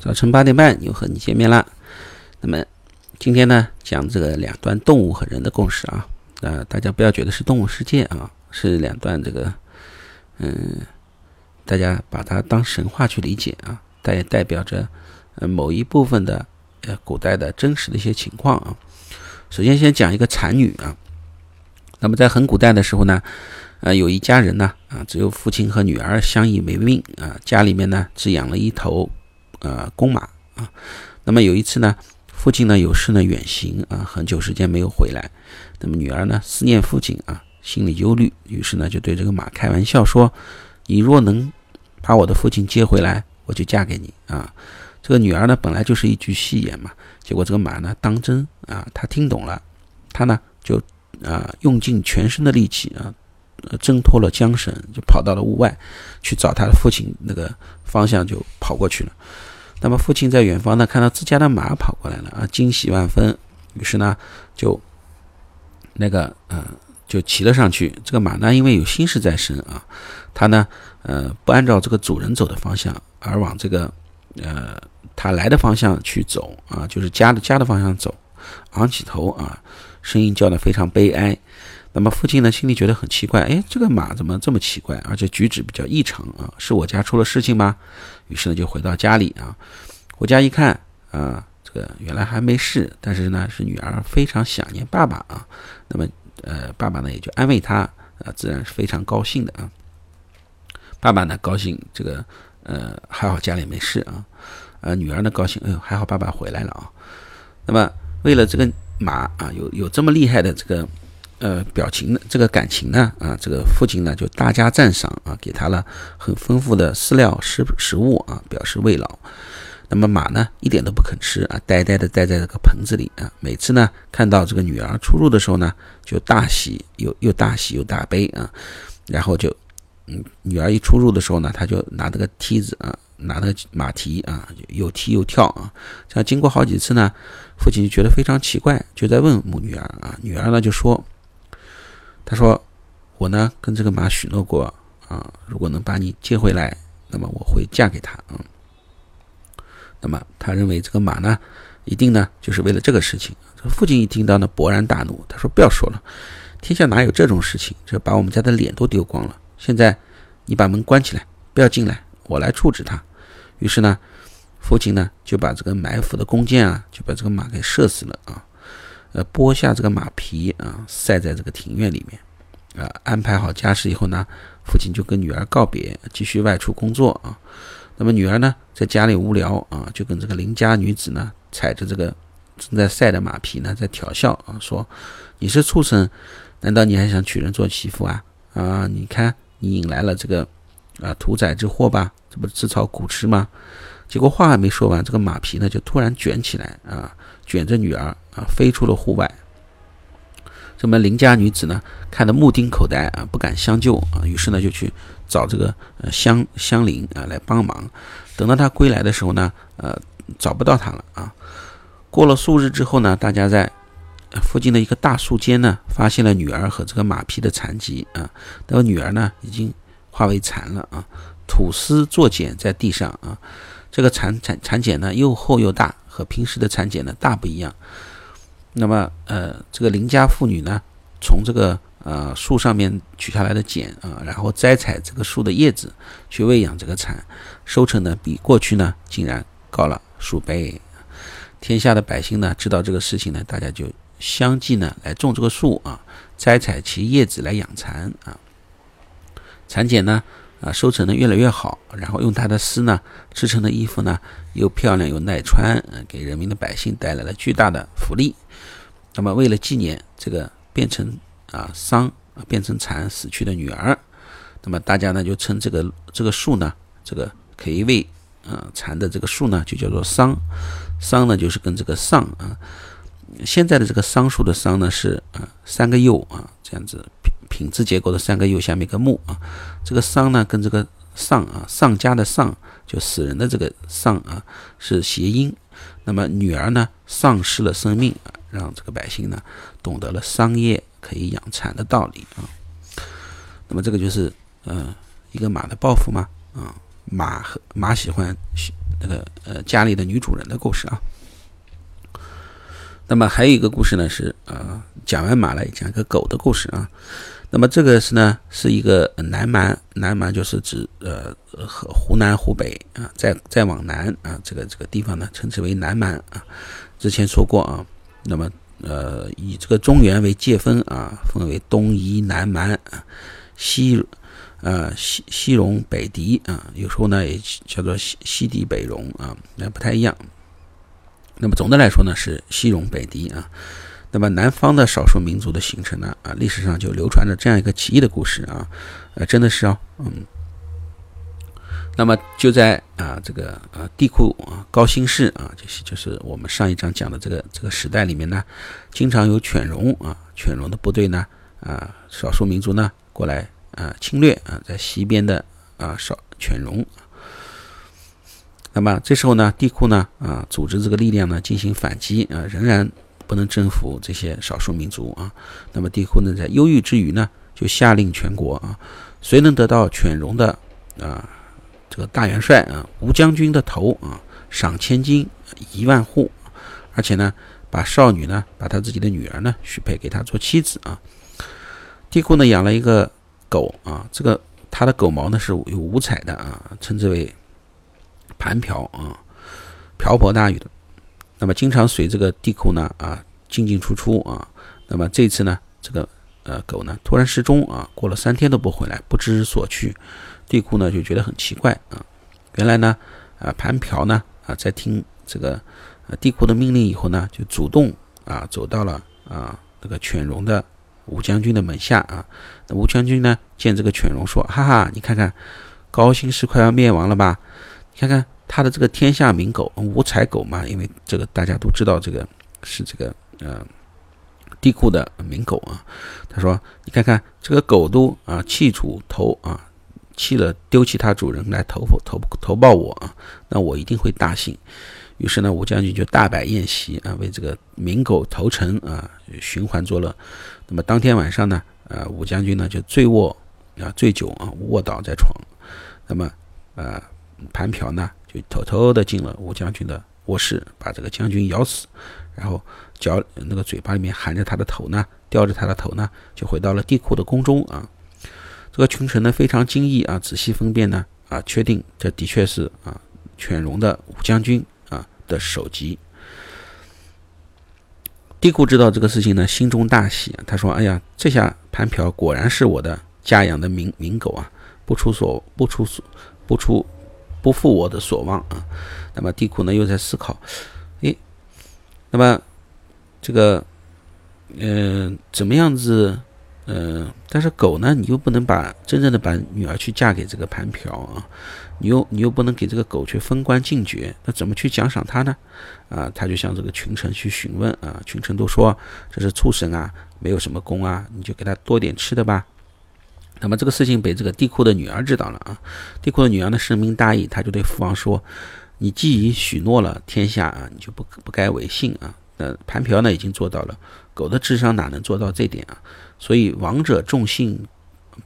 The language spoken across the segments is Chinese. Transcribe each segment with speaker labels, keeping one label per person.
Speaker 1: 早晨八点半又和你见面啦。那么今天呢，讲这个两段动物和人的故事啊。呃，大家不要觉得是动物世界啊，是两段这个，嗯，大家把它当神话去理解啊。它也代表着呃某一部分的呃古代的真实的一些情况啊。首先先讲一个产女啊。那么在很古代的时候呢，呃，有一家人呢啊，只有父亲和女儿相依为命啊，家里面呢只养了一头。呃，公马啊，那么有一次呢，父亲呢有事呢远行啊，很久时间没有回来，那么女儿呢思念父亲啊，心里忧虑，于是呢就对这个马开玩笑说：“你若能把我的父亲接回来，我就嫁给你啊。”这个女儿呢本来就是一句戏言嘛，结果这个马呢当真啊，他听懂了，他呢就啊用尽全身的力气啊。挣脱了缰绳，就跑到了屋外，去找他的父亲那个方向就跑过去了。那么父亲在远方呢，看到自家的马跑过来了啊，惊喜万分，于是呢就那个呃就骑了上去。这个马呢，因为有心事在身啊，他呢呃不按照这个主人走的方向，而往这个呃他来的方向去走啊，就是家的家的方向走，昂起头啊，声音叫得非常悲哀。那么父亲呢，心里觉得很奇怪，哎，这个马怎么这么奇怪，而且举止比较异常啊？是我家出了事情吗？于是呢，就回到家里啊，回家一看啊，这个原来还没事，但是呢，是女儿非常想念爸爸啊。那么，呃，爸爸呢也就安慰她啊，自然是非常高兴的啊。爸爸呢高兴，这个呃还好家里没事啊，呃，女儿呢高兴，哎呦还好爸爸回来了啊。那么为了这个马啊，有有这么厉害的这个。呃，表情的这个感情呢，啊，这个父亲呢就大加赞赏啊，给他了很丰富的饲料食食物啊，表示慰劳。那么马呢一点都不肯吃啊，呆呆的待在这个棚子里啊。每次呢看到这个女儿出入的时候呢，就大喜又又大喜又大悲啊。然后就，嗯，女儿一出入的时候呢，他就拿这个梯子啊，拿那个马蹄啊，又踢又跳啊。这样经过好几次呢，父亲就觉得非常奇怪，就在问母女儿啊，女儿呢就说。他说：“我呢跟这个马许诺过啊，如果能把你接回来，那么我会嫁给他嗯。那么他认为这个马呢，一定呢就是为了这个事情。这父亲一听到呢，勃然大怒，他说：不要说了，天下哪有这种事情？这把我们家的脸都丢光了。现在你把门关起来，不要进来，我来处置他。于是呢，父亲呢就把这个埋伏的弓箭啊，就把这个马给射死了啊。”呃，剥下这个马皮啊，晒在这个庭院里面，啊，安排好家事以后呢，父亲就跟女儿告别，继续外出工作啊。那么女儿呢，在家里无聊啊，就跟这个邻家女子呢，踩着这个正在晒的马皮呢，在调笑啊，说：“你是畜生，难道你还想娶人做媳妇啊？啊，你看你引来了这个啊屠宰之祸吧，这不自讨苦吃吗？”结果话还没说完，这个马皮呢就突然卷起来啊，卷着女儿啊飞出了户外。这么邻家女子呢看得目瞪口呆啊，不敢相救啊，于是呢就去找这个呃乡乡邻啊来帮忙。等到他归来的时候呢，呃找不到他了啊。过了数日之后呢，大家在附近的一个大树间呢发现了女儿和这个马匹的残疾啊，那个女儿呢已经化为残了啊，吐丝作茧在地上啊。这个产产产茧呢又厚又大，和平时的产茧呢大不一样。那么，呃，这个邻家妇女呢，从这个呃树上面取下来的茧啊，然后摘采这个树的叶子去喂养这个蚕，收成呢比过去呢竟然高了数倍。天下的百姓呢知道这个事情呢，大家就相继呢来种这个树啊，摘采其叶子来养蚕啊，蚕茧呢。啊，收成呢越来越好，然后用它的丝呢织成的衣服呢又漂亮又耐穿，给人民的百姓带来了巨大的福利。那么为了纪念这个变成啊桑变成蚕死去的女儿，那么大家呢就称这个这个树呢，这个可以为啊蚕的这个树呢就叫做桑，桑呢就是跟这个桑啊，现在的这个桑树的桑呢是啊三个又啊这样子。品质结构的三个右下面一个木啊，这个丧呢跟这个丧啊丧家的丧就死人的这个丧啊是谐音，那么女儿呢丧失了生命啊，让这个百姓呢懂得了商业可以养蚕的道理啊，那么这个就是呃一个马的报复吗？啊，马和马喜欢那个呃家里的女主人的故事啊。那么还有一个故事呢，是呃讲完马来讲一个狗的故事啊。那么这个是呢是一个南蛮，南蛮就是指呃和湖南、湖北啊，再再往南啊，这个这个地方呢称之为南蛮啊。之前说过啊，那么呃以这个中原为界分啊，分为东夷、南蛮、西呃西西戎、北狄啊，有时候呢也叫做西西狄、北戎啊，那不太一样。那么总的来说呢，是西戎北狄啊。那么南方的少数民族的形成呢，啊，历史上就流传着这样一个奇异的故事啊，呃，真的是哦，嗯。那么就在啊这个呃地库啊高辛氏啊，就是就是我们上一章讲的这个这个时代里面呢，经常有犬戎啊犬戎的部队呢啊少数民族呢过来啊侵略啊在西边的啊少犬戎。那么这时候呢，地库呢啊，组织这个力量呢进行反击啊，仍然不能征服这些少数民族啊。那么帝库呢，在忧郁之余呢，就下令全国啊，谁能得到犬戎的啊这个大元帅啊吴将军的头啊，赏千金一万户，而且呢，把少女呢，把他自己的女儿呢许配给他做妻子啊。帝库呢养了一个狗啊，这个他的狗毛呢是有五彩的啊，称之为。盘瓢啊，瓢泼大雨的，那么经常随这个地库呢啊进进出出啊，那么这次呢这个呃狗呢突然失踪啊，过了三天都不回来，不知所去，地库呢就觉得很奇怪啊，原来呢啊盘瓢呢啊在听这个呃地库的命令以后呢，就主动啊走到了啊这个犬戎的吴将军的门下啊，那吴将军呢见这个犬戎说，哈哈，你看看高辛氏快要灭亡了吧？你看看他的这个天下名狗五彩狗嘛，因为这个大家都知道，这个是这个呃地库的名狗啊。他说：“你看看这个狗都啊弃主投啊弃了丢弃它主人来投投投报我啊，那我一定会大幸。”于是呢，吴将军就大摆宴席啊，为这个名狗投诚啊寻欢作乐。那么当天晚上呢，呃，吴将军呢就醉卧啊醉酒啊卧倒在床。那么呃。盘瓢呢，就偷偷的进了吴将军的卧室，把这个将军咬死，然后嚼那个嘴巴里面含着他的头呢，叼着他的头呢，就回到了地库的宫中啊。这个群臣呢非常惊异啊，仔细分辨呢啊，确定这的确是啊犬戎的吴将军啊的首级。地库知道这个事情呢，心中大喜，他说：“哎呀，这下盘瓢果然是我的家养的名名狗啊，不出所不出所不出。”不负我的所望啊！那么地库呢又在思考，诶，那么这个，嗯，怎么样子？嗯，但是狗呢，你又不能把真正的把女儿去嫁给这个盘瓢啊，你又你又不能给这个狗去封官进爵，那怎么去奖赏他呢？啊，他就向这个群臣去询问啊，群臣都说这是畜生啊，没有什么功啊，你就给他多点吃的吧。那么这个事情被这个地库的女儿知道了啊，地库的女儿呢深明大义，她就对父王说：“你既已许诺了天下啊，你就不不该违信啊。”那盘瓢呢已经做到了，狗的智商哪能做到这点啊？所以王者重信，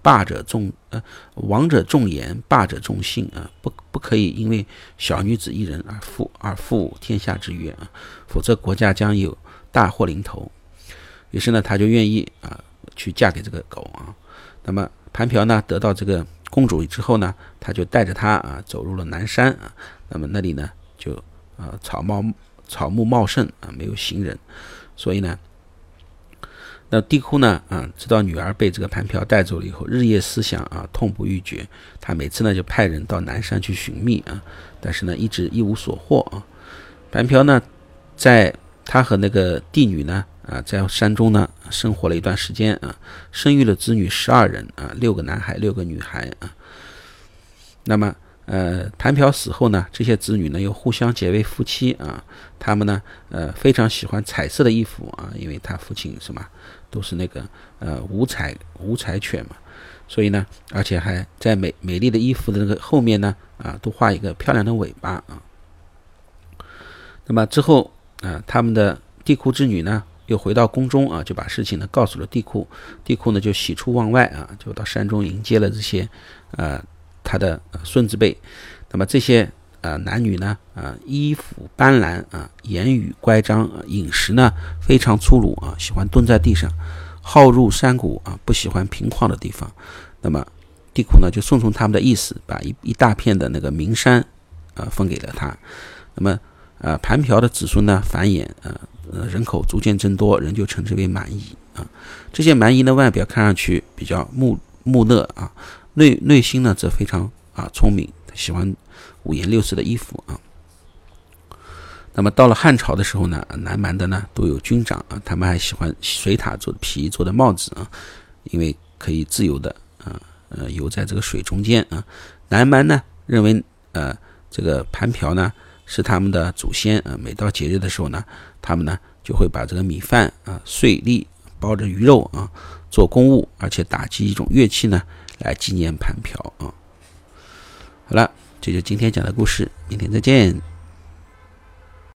Speaker 1: 霸者重呃，王者重言，霸者重信啊，不不可以因为小女子一人而负而负天下之约啊，否则国家将有大祸临头。于是呢，他就愿意啊去嫁给这个狗啊。那么盘瓢呢，得到这个公主之后呢，他就带着她啊走入了南山啊。那么那里呢，就啊草茂草木茂盛啊，没有行人，所以呢，那地库呢啊知道女儿被这个盘瓢带走了以后，日夜思想啊，痛不欲绝。他每次呢就派人到南山去寻觅啊，但是呢一直一无所获啊。盘瓢呢，在他和那个帝女呢。啊，在山中呢生活了一段时间啊，生育了子女十二人啊，六个男孩，六个女孩啊。那么，呃，谭瓢死后呢，这些子女呢又互相结为夫妻啊。他们呢，呃，非常喜欢彩色的衣服啊，因为他父亲什么都是那个呃五彩五彩犬嘛，所以呢，而且还在美美丽的衣服的那个后面呢啊，都画一个漂亮的尾巴啊。那么之后啊，他们的地库之女呢？又回到宫中啊，就把事情呢告诉了地库，地库呢就喜出望外啊，就到山中迎接了这些，呃，他的孙子辈。那么这些呃男女呢，啊衣服斑斓啊，言语乖张啊，饮食呢非常粗鲁啊，喜欢蹲在地上，好入山谷啊，不喜欢平旷的地方。那么地库呢就顺从他们的意思，把一一大片的那个名山啊分给了他。那么呃盘瓢的子孙呢繁衍啊，呃人口逐渐增多，人就称之为蛮夷啊。这些蛮夷的外表看上去比较木木讷啊，内内心呢则非常啊聪明，喜欢五颜六色的衣服啊。那么到了汉朝的时候呢，南蛮的呢都有军长啊，他们还喜欢水獭做的皮做的帽子啊，因为可以自由的啊呃游在这个水中间啊。南蛮呢认为呃这个盘瓢呢是他们的祖先啊，每到节日的时候呢，他们呢就会把这个米饭啊碎粒包着鱼肉啊。做公务，而且打击一种乐器呢，来纪念盘瓢啊。好了，这就今天讲的故事，明天再见。